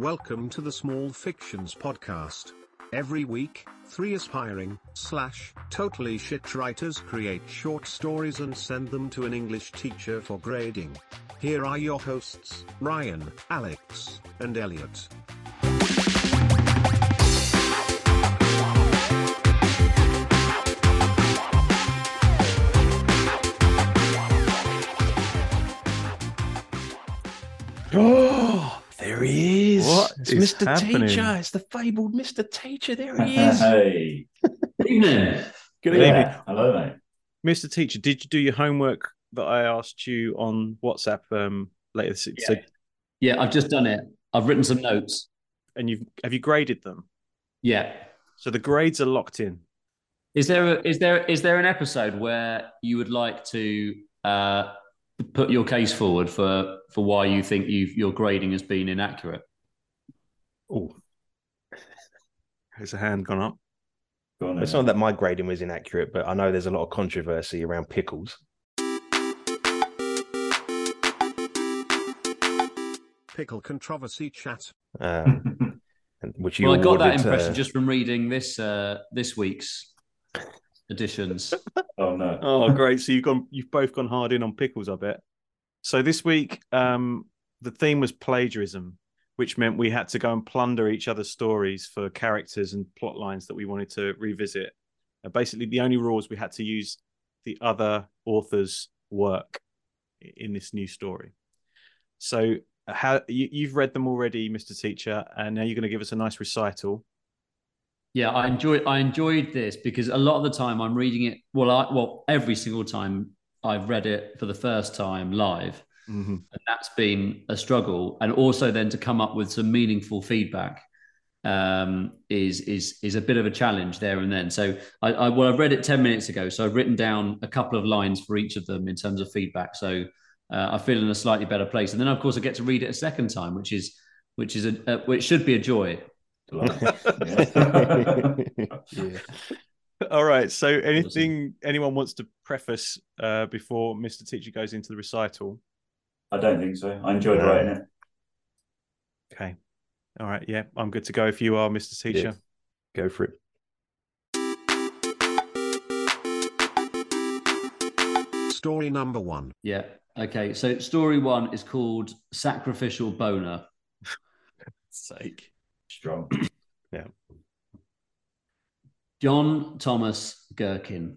Welcome to the Small Fictions Podcast. Every week, three aspiring, slash, totally shit writers create short stories and send them to an English teacher for grading. Here are your hosts, Ryan, Alex, and Elliot. Is. What it's is Mr. happening? Teacher. It's the fabled Mr. Teacher. There he is. Hey. Evening. Good Yeah. evening. Hello, mate. Mr. Teacher, did you do your homework that I asked you on WhatsApp um, later? this- So, Yeah, I've just done it. I've written some notes. and you've have you graded them? Yeah. So the grades are locked in. Is there a, is there is there an episode where you would like to uh, put your case forward for for why you think you your grading has been inaccurate? Oh, has a hand gone up? Go on, It's not that my grading was inaccurate, but I know there's a lot of controversy around pickles. Pickle Controversy Chat. Um, which you Well, I got that impression uh, just from reading this uh, this week's editions. Oh no. Oh, great! So you've gone, you've both gone hard in on pickles, I bet. So this week, um, the theme was plagiarism, which meant we had to go and plunder each other's stories for characters and plot lines that we wanted to revisit. Uh, basically, the only rules we had to use the other author's work in this new story. So, uh, how you, you've read them already, Mister Teacher, and now you're going to give us a nice recital. Yeah, I enjoyed I enjoyed this because a lot of the time I'm reading it. Well, I well every single time I've read it for the first time live, Mm-hmm. and that's been a struggle. And also then to come up with some meaningful feedback um, is is is a bit of a challenge there and then. So I, I well I've read it ten minutes ago, so I've written down a couple of lines for each of them in terms of feedback. So uh, I feel in a slightly better place, and then of course I get to read it a second time, which is which is a, a which should be a joy. yeah. All right. So, anything anyone wants to preface uh, before Mister Teacher goes into the recital? I don't think so. I enjoyed No. writing it. Okay. All right. Yeah, I'm good to go if you are, Mister Teacher. Go for it. Story number one. Yeah. Okay. So story one is called Sacrificial Boner. Sake. Strong. Yeah. John Thomas Gherkin.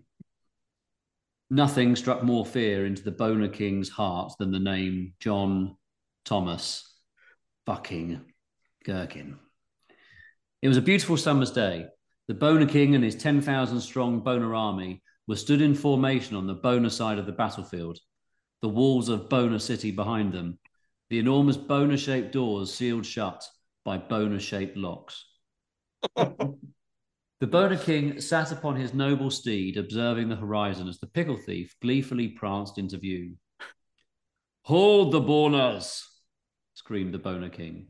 Nothing struck more fear into the Boner King's heart than the name John Thomas fucking Gherkin. It was a beautiful summer's day. The Boner King and his 10,000 strong Boner army were stood in formation on the Boner side of the battlefield, the walls of Boner City behind them, the enormous Boner shaped doors sealed shut by Boner shaped locks. The Boner King sat upon his noble steed, observing the horizon as the pickle thief gleefully pranced into view. Hold the Boners! screamed the Boner King.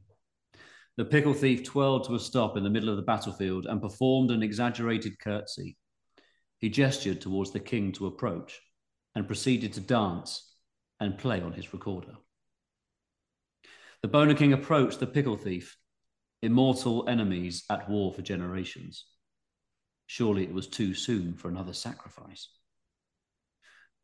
The pickle thief twirled to a stop in the middle of the battlefield and performed an exaggerated curtsy. He gestured towards the king to approach and proceeded to dance and play on his recorder. The Boner King approached the pickle thief, immortal enemies at war for generations. Surely it was too soon for another sacrifice.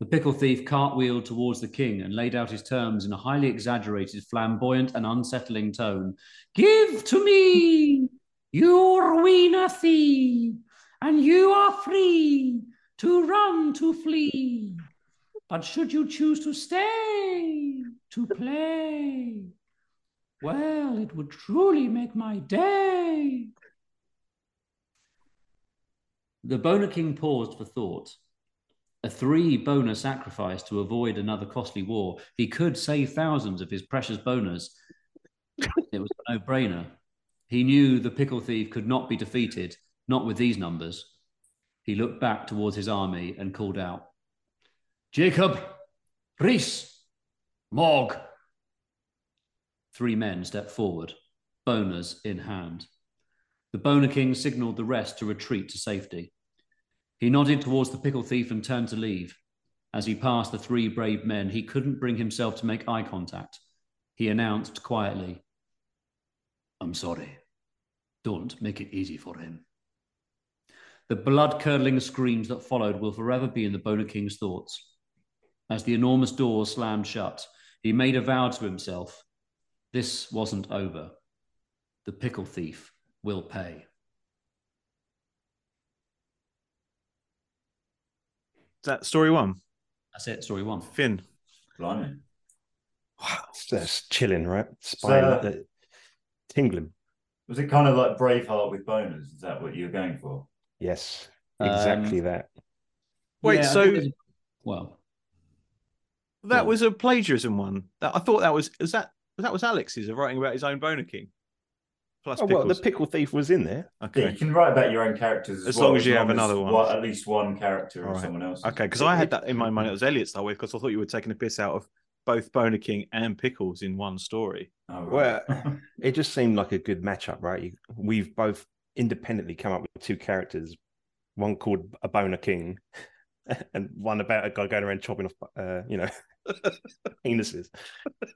The pickle thief cartwheeled towards the king and laid out his terms in a highly exaggerated, flamboyant, and unsettling tone. Give to me your wiener thee, and you are free to run, to flee. But should you choose to stay, to play, well, it would truly make my day. The Boner King paused for thought. A three boner sacrifice to avoid another costly war. He could save thousands of his precious boners. It was a no brainer. He knew the pickle thief could not be defeated, not with these numbers. He looked back towards his army and called out Jacob, Reese, Morg. Three men stepped forward, boners in hand. The Boner King signaled the rest to retreat to safety. He nodded towards the pickle thief and turned to leave. As he passed the three brave men, he couldn't bring himself to make eye contact. He announced quietly, I'm sorry. Don't make it easy for him. The blood curdling screams that followed will forever be in the Boner King's thoughts. As the enormous door slammed shut, he made a vow to himself this wasn't over. The pickle thief will pay. Is that story one? That's it, story one. Finn. Blimey. Wow, that's chilling, right? Spine, So- uh, tingling. Was it kind of like Braveheart with boners? Is that what you're going for? Yes, Um, exactly that. Wait, Yeah, so- think well, That Well- was a plagiarism one. That I thought that was was that that was Alex's of writing about his own Boner King. Plus Oh well, the pickle thief was in there. Yeah, okay. you can write about your own characters as, As well, long as you have another one. one. at least one character All or someone else. Okay, because I had that in my mind. It was Elliot start with because I thought you were taking a piss out of both Boner King and Pickles in one story. Oh, right. It just seemed like a good matchup, right? You, we've both independently come up with two characters, one called a boner king, and one about a guy going around chopping off, uh, you know, penises.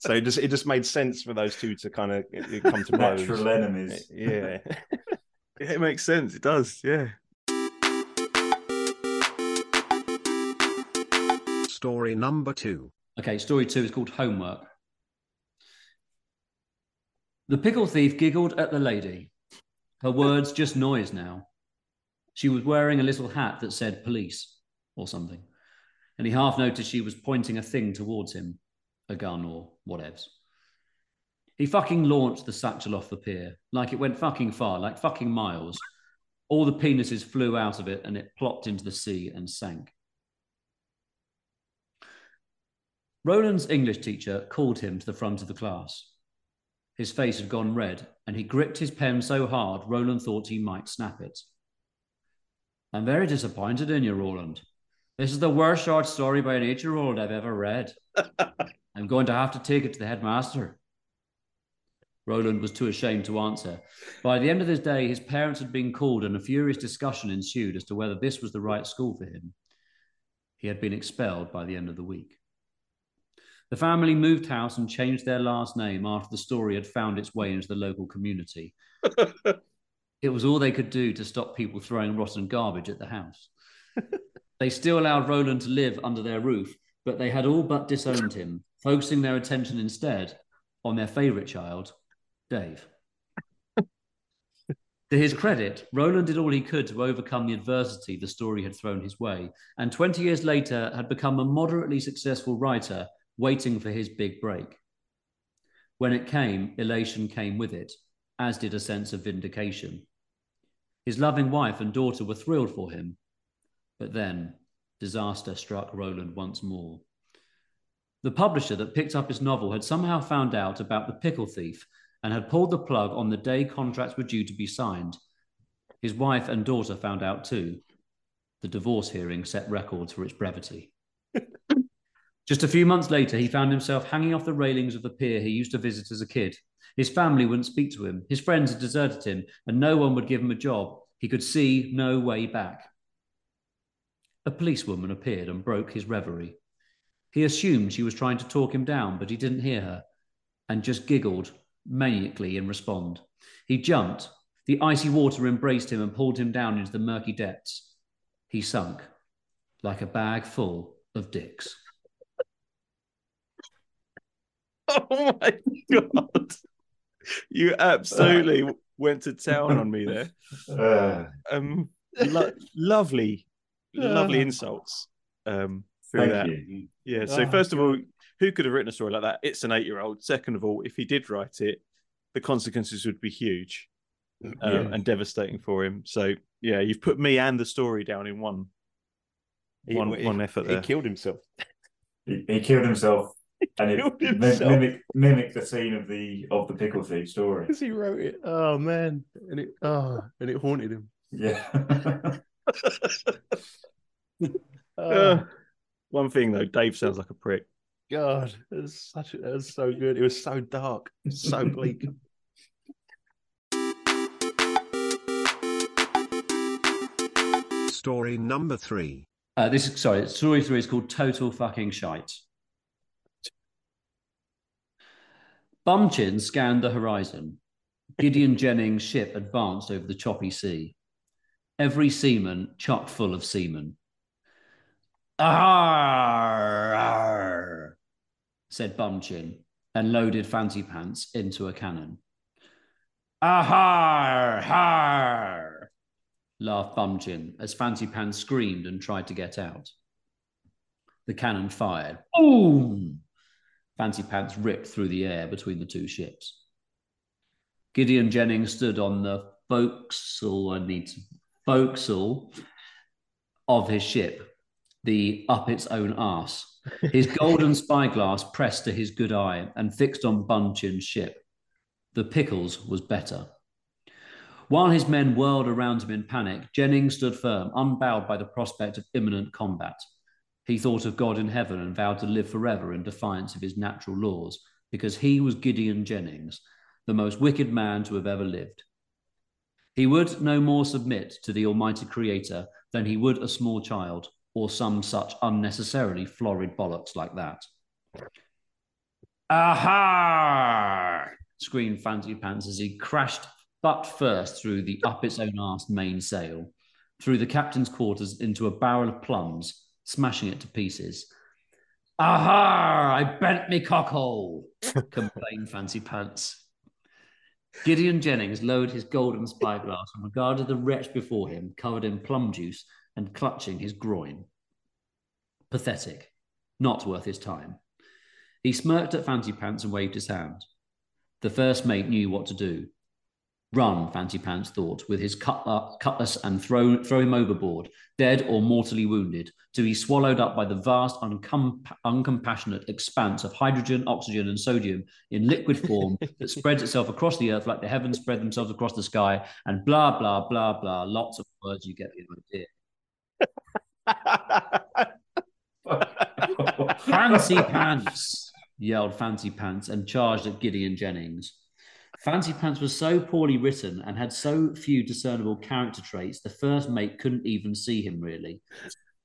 So it just it just made sense for those two to kind of come to blows. natural enemies. Eh, yeah. Yeah, it makes sense. It does. Yeah. Story number two. Okay, story two is called Homework. The pickle thief giggled at the lady. Her words just noise now. She was wearing a little hat that said police or something, and he half noticed she was pointing a thing towards him a gun or whatevs. He fucking launched the satchel off the pier like it went fucking far, like fucking miles. All the penises flew out of it and it plopped into the sea and sank. Roland's English teacher called him to the front of the class. His face had gone red, and he gripped his pen so hard Roland thought he might snap it. I'm very disappointed in you, Roland. This is the worst short story by an eight year old I've ever read. I'm going to have to take it to the headmaster. Roland was too ashamed to answer. By the end of the day, his parents had been called, and a furious discussion ensued as to whether this was the right school for him. He had been expelled by the end of the week. The family moved house and changed their last name after the story had found its way into the local community. it was all they could do to stop people throwing rotten garbage at the house. they still allowed Roland to live under their roof, but they had all but disowned him, focusing their attention instead on their favourite child, Dave. To his credit, Roland did all he could to overcome the adversity the story had thrown his way, and 20 years later had become a moderately successful writer waiting for his big break. When it came, elation came with it, as did a sense of vindication. His loving wife and daughter were thrilled for him, but then disaster struck Roland once more. The publisher that picked up his novel had somehow found out about the pickle thief and had pulled the plug on the day contracts were due to be signed. His wife and daughter found out too. The divorce hearing set records for its brevity. Just a few months later, he found himself hanging off the railings of the pier he used to visit as a kid. His family wouldn't speak to him, his friends had deserted him, and no one would give him a job. He could see no way back. A policewoman appeared and broke his reverie. He assumed she was trying to talk him down, but he didn't hear her and just giggled maniacally in response. He jumped. The icy water embraced him and pulled him down into the murky depths. He sunk like a bag full of dicks. Oh my god! You absolutely went to town on me there. Uh, Um, lo- lovely, lovely insults. Um, through thank that. you. Yeah. So Oh, first of all, who could have written a story like that? It's an eight-year-old. Second of all, if he did write it, the consequences would be huge um, Yeah. and devastating for him. So yeah, you've put me and the story down in one He- one he- one effort He there. killed himself. He, he killed himself, and it killed mi- himself. mimic mimic the scene of the of the pickle thief story. Because he wrote it. Oh man. And it oh and it haunted him. Yeah. Oh Uh, one thing though, Dave sounds like a prick. God. It was such it was so good. It was so dark, so bleak. Story number three. Uh, this is sorry, story three is called Total Fucking Shite. Bumchin scanned the horizon. Gideon Jennings' ship advanced over the choppy sea. Every seaman chock full of seamen. Arr, arr, said Bumchin, and loaded Fancy Pants into a cannon. Ahar, har, laughed Bumchin as Fancy Pants screamed and tried to get out. The cannon fired. Boom! Fancy Pants ripped through the air between the two ships. Gideon Jennings stood on the forecastle, I need to, forecastle of his ship, the up its own arse. His golden spyglass pressed to his good eye and fixed on Bumchin's ship. The Pickles was better. While his men whirled around him in panic, Jennings stood firm, unbowed by the prospect of imminent combat. He thought of God in heaven and vowed to live forever in defiance of his natural laws, because he was Gideon Jennings, the most wicked man to have ever lived. He would no more submit to the Almighty Creator than he would a small child or some such unnecessarily florid bollocks like that. Aha! screamed Fancy Pants as he crashed butt first through the up its own arse mainsail, through the captain's quarters into a barrel of plums, smashing it to pieces. Aha! I bent me cockhole, complained Fancy Pants. Gideon Jennings lowered his golden spyglass and regarded the wretch before him, covered in plum juice and clutching his groin. Pathetic. Not worth his time. He smirked at Fancy Pants and waved his hand. The first mate knew what to do. Run, Fancy Pants thought, with his cutla- cutlass and throw, throw him overboard, dead or mortally wounded, to be swallowed up by the vast, uncom- uncompassionate expanse of hydrogen, oxygen, and sodium in liquid form that spreads itself across the earth like the heavens spread themselves across the sky, and blah, blah, blah, blah. Lots of words, you get the idea. Fancy Pants, yelled Fancy Pants and charged at Gideon Jennings. Fancy Pants was so poorly written and had so few discernible character traits, the first mate couldn't even see him really,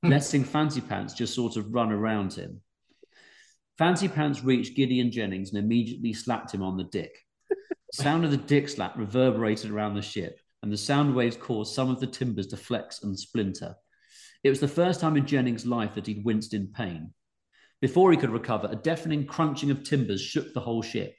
hmm. letting Fancy Pants just sort of run around him. Fancy Pants reached Gideon Jennings and immediately slapped him on the dick. The sound of the dick slap reverberated around the ship, and the sound waves caused some of the timbers to flex and splinter. It was the first time in Jennings' life that he'd winced in pain. Before he could recover, a deafening crunching of timbers shook the whole ship.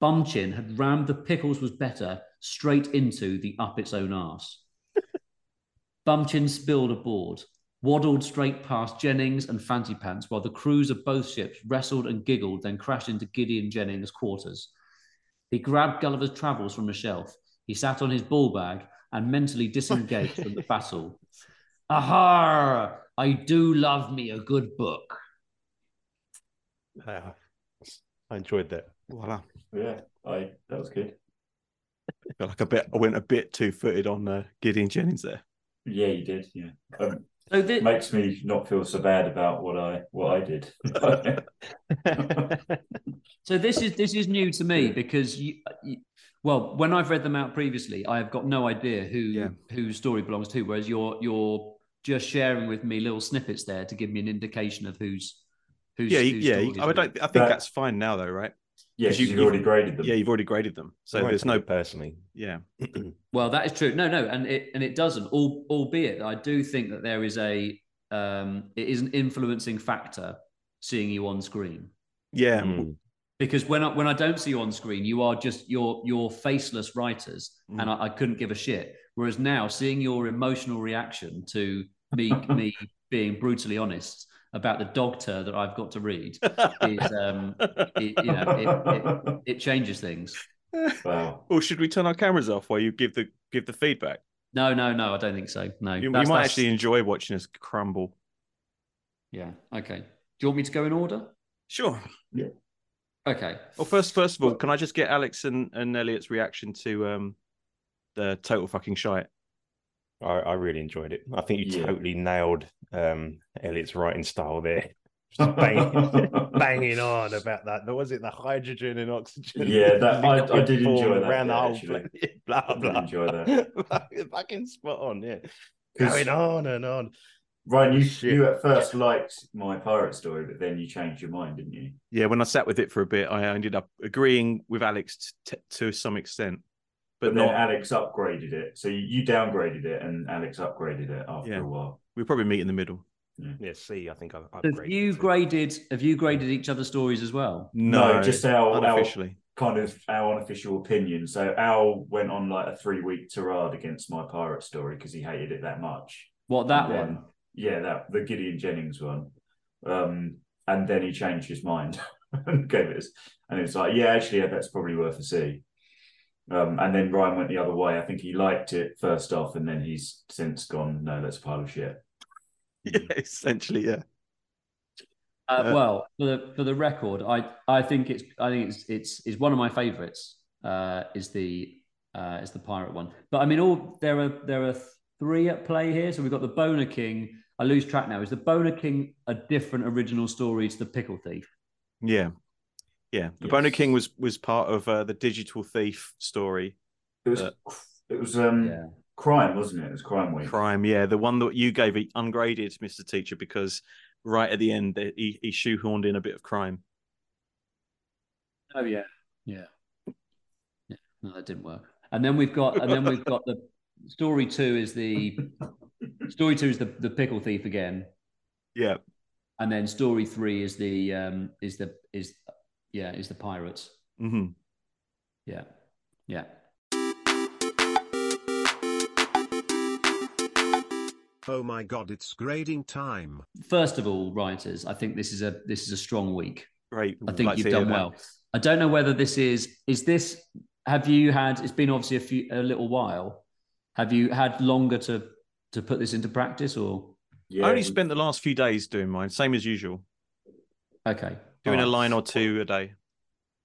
Bumchin had rammed the pickles was better straight into the up its own arse. Bumchin spilled aboard, waddled straight past Jennings and Fancy Pants while the crews of both ships wrestled and giggled, then crashed into Gideon Jennings' quarters. He grabbed Gulliver's Travels from a shelf. He sat on his ball bag and mentally disengaged from the battle. Aha! I do love me a good book. Yeah. I enjoyed that. Voila. Yeah, I that was good. I Feel like a bit. I went a bit two footed on uh, Gideon Jennings there. Yeah, you did. Yeah, um, So thi- makes me not feel so bad about what I what I did. So this is this is new to me because you, you well, when I've read them out previously, I have got no idea who Yeah. whose story belongs to. Whereas you're you're just sharing with me little snippets there to give me an indication of who's who's Yeah, whose yeah. stories I would like. I think That- that's fine now, though, right? Yeah, 'Cause 'cause you- you've already graded them. Yeah, you've already graded them, so there's no. personally. Yeah, Well, that is true. No, no, and it and it doesn't. Al- albeit, I do think that there is a um, it is an influencing factor seeing you on screen. yeah. Mm. because when I when I don't see you on screen, you are just you're you're faceless writers, Mm. and I, I couldn't give a shit. Whereas now, seeing your emotional reaction to me me being brutally honest about the dog turd that I've got to read is um it, you know it, it, it changes things. Wow. Or should we turn our cameras off while you give the give the feedback? No, no, no, I don't think so. No, You, you might that's- actually enjoy watching us crumble. yeah. Okay. Do you want me to go in order? Sure. Yeah. Okay. Well, first, first of all, can I just get Alex and, and Elliot's reaction to um the total fucking shite? I, I really enjoyed it. I think you Yeah. totally nailed um, Elliot's writing style there. Banging, banging on about that. Was it the hydrogen and oxygen? Yeah, that- I- I did enjoy form that around the whole actually. place. Blah I did blah. enjoy that. Fucking spot on. yeah. going on and on. Ryan, you, Shit. you at first liked my pirate story, but then you changed your mind, didn't you? Yeah, when I sat with it for a bit, I ended up agreeing with Alex t- to some extent. But, but then not. Alex upgraded it. So you, you downgraded it, and Alex upgraded it after Yeah. a while. We probably meet in the middle. Yeah, C. I think I Have upgraded. you to. graded? Have you graded each other's stories as well? No, just our- our- unofficially. Kind of our unofficial opinion. So Al went on like a three week tirade against my pirate story because he hated it that much. What that then- one? Yeah, that the Gideon Jennings one. Um, and then he changed his mind and gave it, as- and it's like, yeah, actually, yeah, that's probably worth a C. Um, and then Ryan went the other way. I think he liked it first off, and then he's since gone, no, that's a pile of shit. Yeah, essentially, yeah. Uh, Uh, well, for the for the record, I I think it's I think it's it's it's one of my favourites. Uh, is the uh, is the pirate one? But I mean, all there are there are three at play here. So we've got the Boner King. I lose track now. Is the Boner King a different original story to the Pickle Thief? Yeah. Yeah. The Yes. Boner King was was part of uh, the Digital Thief story. It was Uh, it was um Yeah. crime, wasn't it? It was crime week. Crime, yeah. The one that you gave it ungraded, Mr. Teacher, because right at the end he, he shoehorned in a bit of crime. Oh yeah, yeah, yeah. No, that didn't work. And then we've got, and then we've got the story two is the story two is the the pickle thief again, Yeah. and then story three is the um is the is yeah is the pirates. Mm-hmm. Yeah, yeah. Oh my god, it's grading time. First of all, writers, I think this is a this is a strong week. Great. I think like you've hear done that. well. I don't know whether this is is this. Have you had? It's been obviously a few a little while. Have you had longer to to put this into practice, or Yeah, I only spent the last few days doing mine, same as usual, okay? Doing a line or two a day.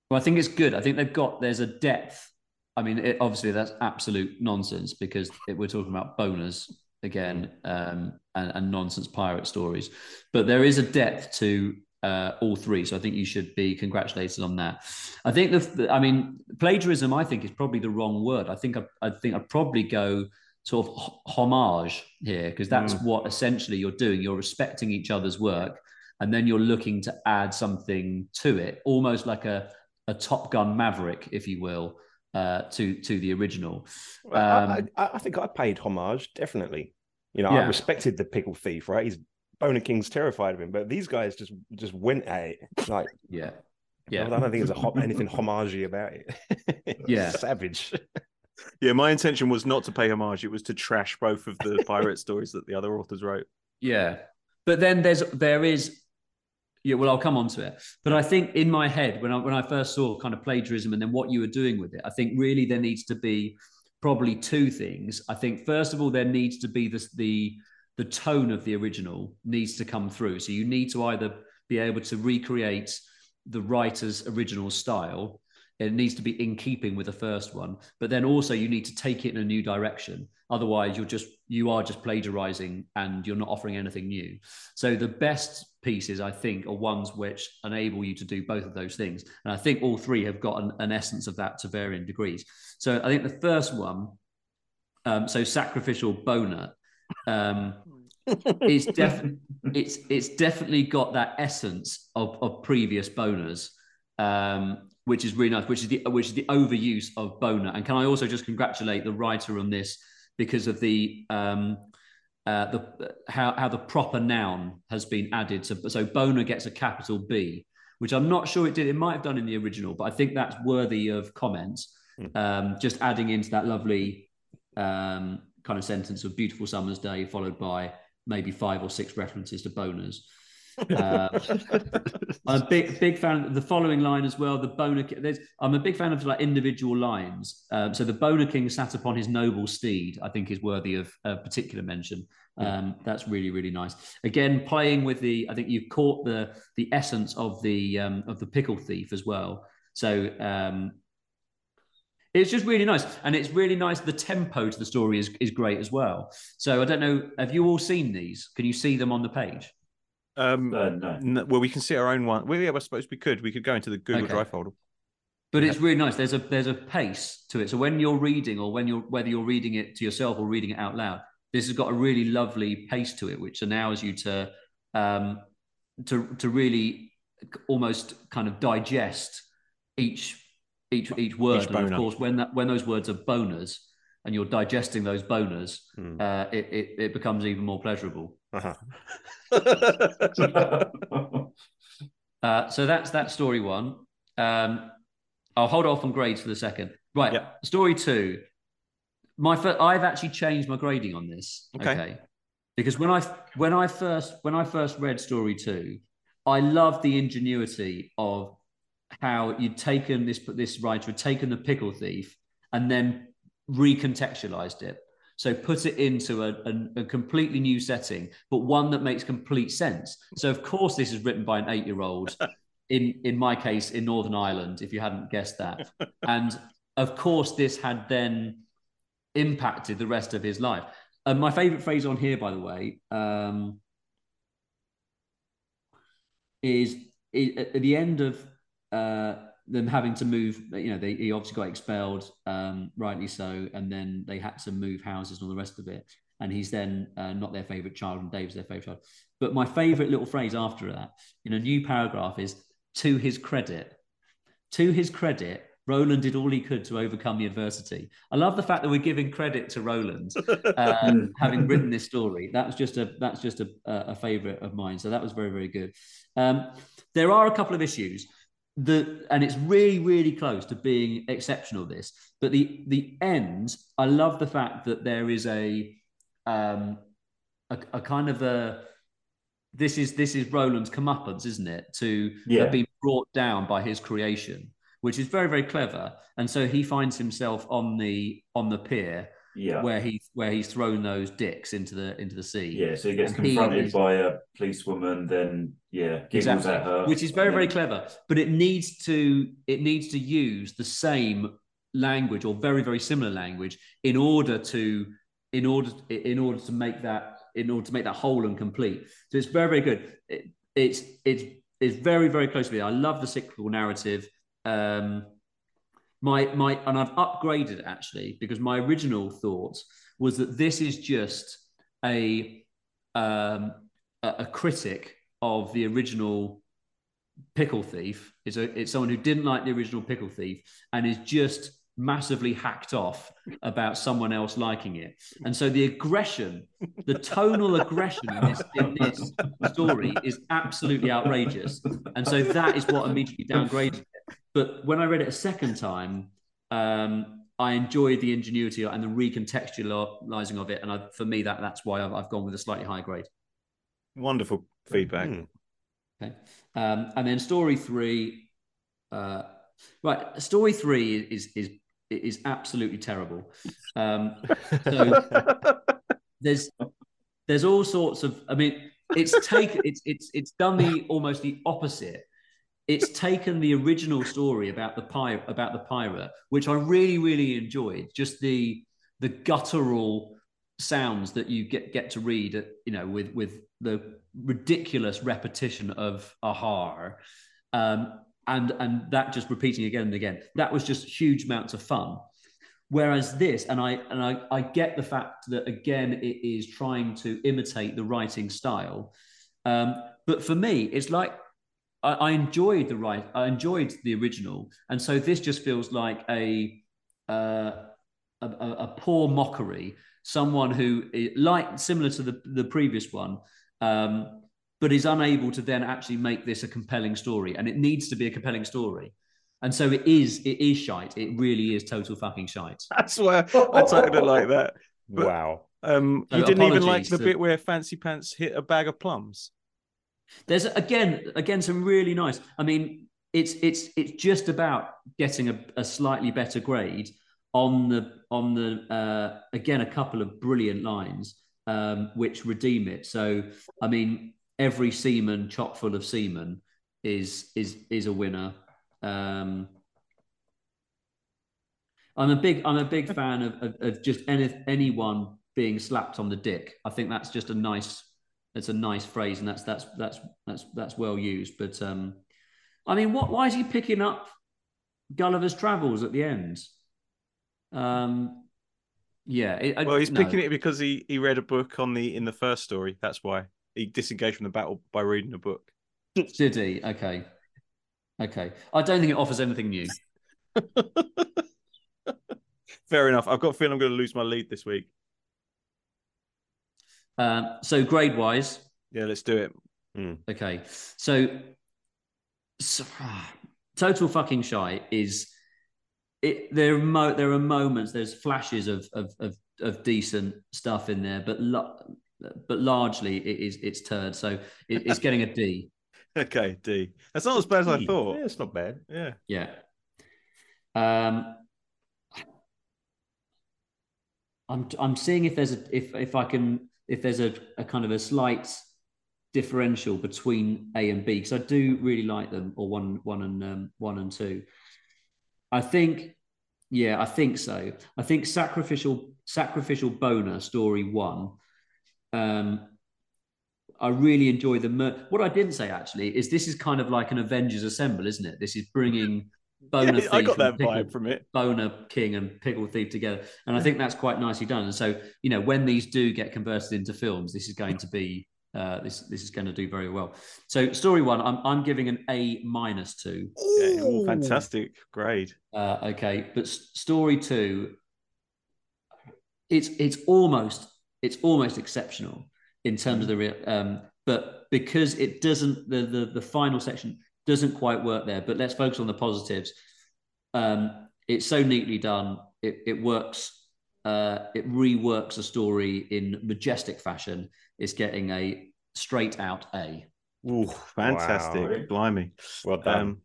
Well, I think it's good. I think they've got there's a depth. I mean, it, obviously that's absolute nonsense because it, we're talking about boners again um, and, and nonsense pirate stories, but there is a depth to uh, all three. So I think you should be congratulated on that. I think the, the I mean, plagiarism. I think is probably the wrong word. I think I, I think I'd probably go sort of homage here because that's what essentially you're doing. You're respecting each other's work and then you're looking to add something to it, almost like a a Top Gun Maverick, if you will, uh, to to the original. Well, I- Um, I, I think I paid homage, definitely. You know, Yeah. I respected the pickle thief, right? He's Boner King's terrified of him, but these guys just just went at it. Like, Yeah, Yeah. I don't think there's a hom- anything homagey about it. Yeah. savage. Yeah, my intention was not to pay homage; it was to trash both of the pirate stories that the other authors wrote. yeah. But then there's there is. Yeah, well, I'll come on to it. But I think in my head, when I when I first saw kind of plagiarism and then what you were doing with it, I think really there needs to be probably two things. I think first of all, there needs to be this the the tone of the original needs to come through. So you need to either be able to recreate the writer's original style. It needs to be in keeping with the first one, but then also you need to take it in a new direction. Otherwise, you're just you are just plagiarizing and you're not offering anything new. So the best pieces, I think, are ones which enable you to do both of those things. And I think all three have got an, an essence of that to varying degrees. So I think the first one, um, so sacrificial boner, um, it's definitely it's it's definitely got that essence of, of previous boners, um, which is really nice. Which is the which is the overuse of boner. And can I also just congratulate the writer on this because of the um, uh, the how how the proper noun has been added to so boner gets a capital B, which I'm not sure it did. It might have done in the original, but I think that's worthy of comment. Um, just adding into that lovely um, kind of sentence of beautiful summer's day, followed by maybe five or six references to boners. Uh, I'm a big big fan of the following line as well. The boner. There's, I'm a big fan of like individual lines. Um, so the boner king sat upon his noble steed. I think is worthy of a particular mention. Um, that's really really nice. Again, playing with the. I think you've caught the the essence of the um, of the pickle thief as well. So um, it's just really nice, and it's really nice. The tempo to the story is is great as well. So I don't know. Have you all seen these? Can you see them on the page? Um, Uh, no. n- well, we can see our own one. Well, yeah, I suppose we could. We could go into the Google Okay. Drive folder. But it's really nice. There's a there's a pace to it. So when you're reading, or when you're whether you're reading it to yourself or reading it out loud, this has got a really lovely pace to it, which allows you to um, to to really almost kind of digest each each each word. Each and of course, when that when those words are boners and you're digesting those boners, Hmm. uh, it, it it becomes even more pleasurable. Uh-huh. Uh, so that's that story one. Um, I'll hold off on grades for the second. Right, Yeah. story two. My I've actually changed my grading on this. Okay. because when I when I first when I first read story two, I loved the ingenuity of how you'd taken this this writer had taken the pickle thief and then recontextualized it. So put it into a, a, a completely new setting, but one that makes complete sense. So of course this is written by an eight-year-old. In in my case, in Northern Ireland, if you hadn't guessed that, and of course this had then impacted the rest of his life. And my favorite phrase on here, by the way, um, is, is at the end of uh, them having to move. You know, they, he obviously got expelled, um, rightly so, and then they had to move houses and all the rest of it. And he's then uh, not their favorite child, and Dave's their favorite child. But my favorite little phrase after that in a new paragraph is to his credit. To his credit, Roland did all he could to overcome the adversity. I love the fact that we're giving credit to Roland um, having written this story. That's just a that's just a, a favorite of mine. So that was very very good. Um, there are a couple of issues that, and it's really really close to being exceptional. This, but the the end. I love the fact that there is a um, a, a kind of a this is this is Roland's comeuppance, isn't it? To Yeah. have been brought down by his creation, which is very very clever. And so he finds himself on the on the pier Yeah. where he where he's thrown those dicks into the into the sea. Yeah, so he gets And he confronted is- by a policewoman, then yeah, giggles exactly, at her, which is very very clever. But it needs to it needs to use the same language or very very similar language in order to in order in order to make that in order to make that whole and complete. So it's very very good. It, it's it's it's very very close to me. I love the cyclical narrative. Um, my my and I've upgraded actually because my original thought was that this is just a um, a, a critic of the original pickle thief. It's a it's someone who didn't like the original pickle thief and is just massively hacked off about someone else liking it. And so the aggression, the tonal aggression in this, in this story is absolutely outrageous. And so that is what immediately downgraded. But when I read it a second time, um, I enjoyed the ingenuity and the recontextualizing of it. And I, for me, that that's why I've, I've gone with a slightly high grade. Wonderful feedback. Hmm. Okay. Um, and then story three, uh, right? Story three is is is absolutely terrible. Um, so there's there's all sorts of. I mean, it's taken. It's it's it's done the almost the opposite. It's taken the original story about the pirate about the pirate, which I really really enjoyed. Just the the guttural sounds that you get get to read, you know, with with the ridiculous repetition of aha, um, and and that just repeating again and again. That was just huge amounts of fun. Whereas this, and I and I, I get the fact that again it is trying to imitate the writing style, um, but for me it's like I, I enjoyed the right, I enjoyed the original, and so this just feels like a uh, a, a, a poor mockery. Someone who, like similar to the the previous one, um, but is unable to then actually make this a compelling story, and it needs to be a compelling story. And so it is. It is shite. It really is total fucking shite. That's why I titled it like that. But- Wow. Um, So you didn't even like the to- bit where Fancy Pants hit a bag of plums. There's again, again, some really nice. I mean, it's it's it's just about getting a, a slightly better grade on the on the uh, again a couple of brilliant lines um, which redeem it. So I mean, every seaman chock full of semen is is is a winner. Um, I'm a big I'm a big fan of, of, of just any, anyone being slapped on the dick. I think that's just a nice it's a nice phrase and that's that's that's that's that's well used. But um, I mean, what why is he picking up Gulliver's Travels at the end? Um, yeah. It, I- Well, he's no. picking it because he he read a book on the in the first story. That's why he disengaged from the battle by reading a book. Did he? Okay. Okay. I don't think it offers anything new. Fair enough. I've got a feeling I'm going to lose my lead this week. Um, so grade wise, Yeah, let's do it. okay. So, so total fucking shite is it. There are mo- there are moments. There's flashes of of of, of decent stuff in there, but lo- but largely it is it's turd. So it, it's getting a D. Okay, D. That's not as bad as I Yeah, thought. it's not bad. Yeah. Yeah. Um, I'm I'm seeing if there's a if if I can if there's a, a kind of a slight differential between A and B because I do really like them or one one and um, one and two. I think, yeah, I think so. I think sacrificial sacrificial boner story one. Um, I really enjoy the. Mer- what I didn't say actually is this is kind of like an Avengers Assemble, isn't it? This is bringing boner. Yeah, I got that Pickle- vibe from it. Boner King and Pickle Thief together. And I think that's quite nicely done. And so, you know, when these do get converted into films, this is going to be uh, this this is going to do very well. So story one, I'm I'm giving an A minus to. Yeah, oh, fantastic grade. Uh, okay, but s- story two, it's it's almost it's almost exceptional in terms of the real, um, but because it doesn't the, the the final section doesn't quite work there. But let's focus on the positives. Um, it's so neatly done. It it works. Uh, it reworks a story in majestic fashion. It's getting a straight out A. Ooh, fantastic. Wow. Blimey. Well done. Um,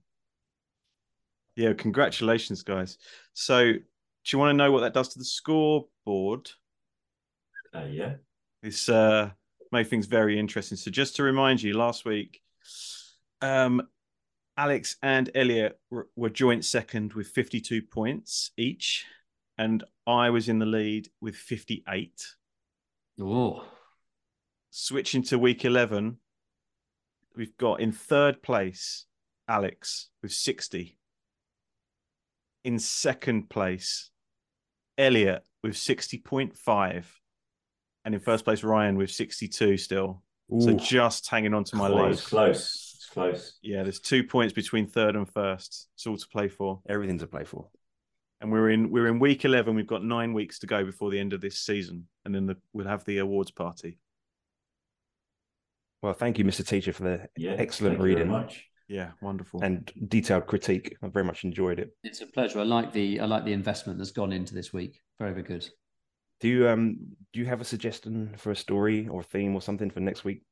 yeah, congratulations, guys. So, do you want to know what that does to the scoreboard? Uh, yeah. It's uh, made things very interesting. So, just to remind you, last week, um, Alex and Elliot were, joint second with 52 points each, and I was in the lead with 58. Oh, Switching to week 11, we've got in third place Alex with 60. In second place, Elliot with 60.5. And in first place, Ryan with 62 still. So just hanging on to my Close, lead. close. It's close. Yeah, there's two points between third and first. It's all to play for. Everything to play for. And we're in we're in week 11. We've got nine weeks to go before the end of this season. And then the, we'll have the awards party. Well, thank you, Mr. Teacher, for the Yeah. excellent thank you reading very much. Yeah, wonderful. and detailed critique. I very much enjoyed it. it's a pleasure. I like the I like the investment that's gone into this week. Very very good. Do you um do you have a suggestion for a story or theme or something for next week?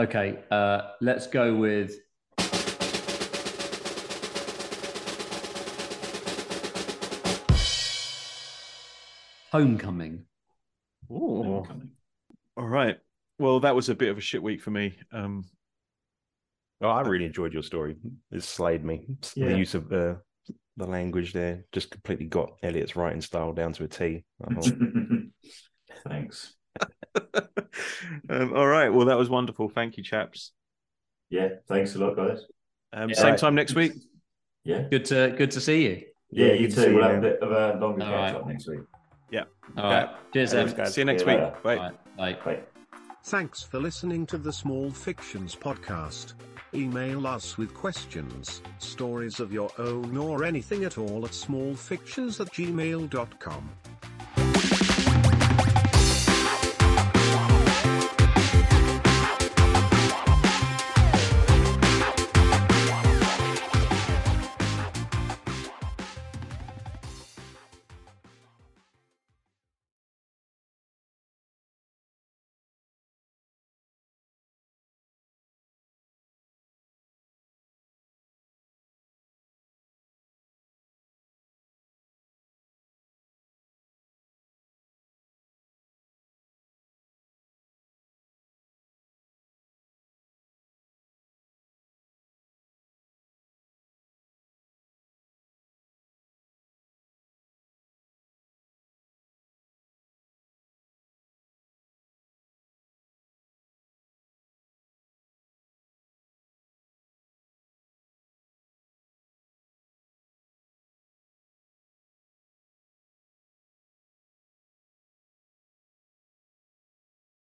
Okay, uh, let's go with. Homecoming. Ooh. Homecoming. All right. Well, that was a bit of a shit week for me. Um, Oh, I really enjoyed your story. It slayed me. Yeah. The use of uh, the language there just completely got Elliot's writing style down to a T. Thanks. um, all right. Well, that was wonderful. Thank you, chaps. Yeah. Thanks a lot, guys. Um, Yeah. same Right. time next week. Yeah. Good to good to see you. Yeah, you good too. see We'll you, have a bit of a longer All catch right. up next week. Yeah. All right. Cheers, Thanks, then. guys. See you next See you week. later. Bye. All right. Bye. Bye. Thanks for listening to the Small Fictions podcast. Email us with questions, stories of your own, or anything at all at smallfictions at gmail.com.